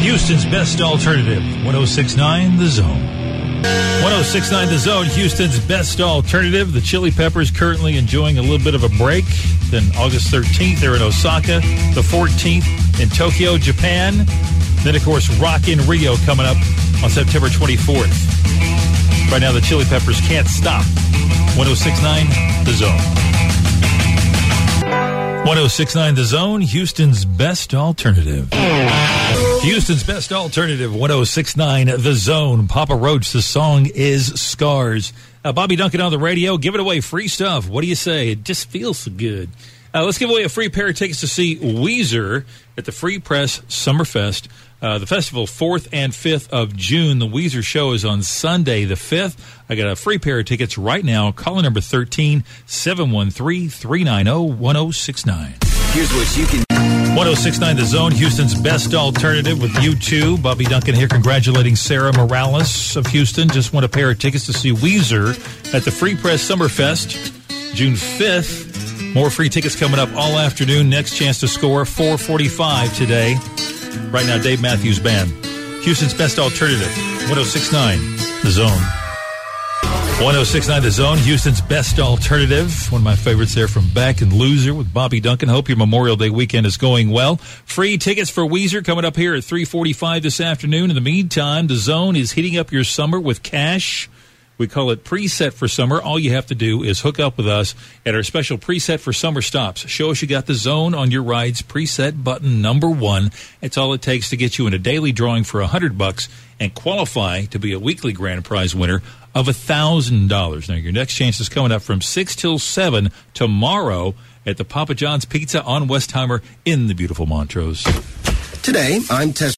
Houston's best alternative, 1069 The Zone. 1069 The Zone, Houston's best alternative. The Chili Peppers currently enjoying a little bit of a break. Then August 13th, they're in Osaka. The 14th in Tokyo, Japan. Then, of course, Rock in Rio coming up on September 24th. Right now, the Chili Peppers can't stop. 1069 The Zone. 1069 The Zone, Houston's best alternative. Houston's best alternative, 1069 The Zone. Papa Roach, the song is Scars. Uh, Bobby Duncan on the radio, give it away free stuff. What do you say? It just feels so good. Uh, let's give away a free pair of tickets to see Weezer at the Free Press Summerfest. Uh, the festival, 4th and 5th of June. The Weezer show is on Sunday, the 5th. I got a free pair of tickets right now. Call number 13 713 390 1069. Here's what you can 1069 The Zone, Houston's best alternative with you two. Bobby Duncan here congratulating Sarah Morales of Houston. Just won a pair of tickets to see Weezer at the Free Press Summerfest, June 5th. More free tickets coming up all afternoon. Next chance to score 445 today. Right now, Dave Matthews Band. Houston's best alternative, 1069 The Zone. 1069 The Zone, Houston's best alternative. One of my favorites there from Beck and Loser with Bobby Duncan. Hope your Memorial Day weekend is going well. Free tickets for Weezer coming up here at 345 this afternoon. In the meantime, The Zone is heating up your summer with cash. We call it preset for summer. All you have to do is hook up with us at our special preset for summer stops. Show us you got the zone on your rides. Preset button number one. It's all it takes to get you in a daily drawing for a hundred bucks and qualify to be a weekly grand prize winner of a thousand dollars. Now your next chance is coming up from six till seven tomorrow at the Papa John's Pizza on Westheimer in the beautiful Montrose. Today, I'm testing.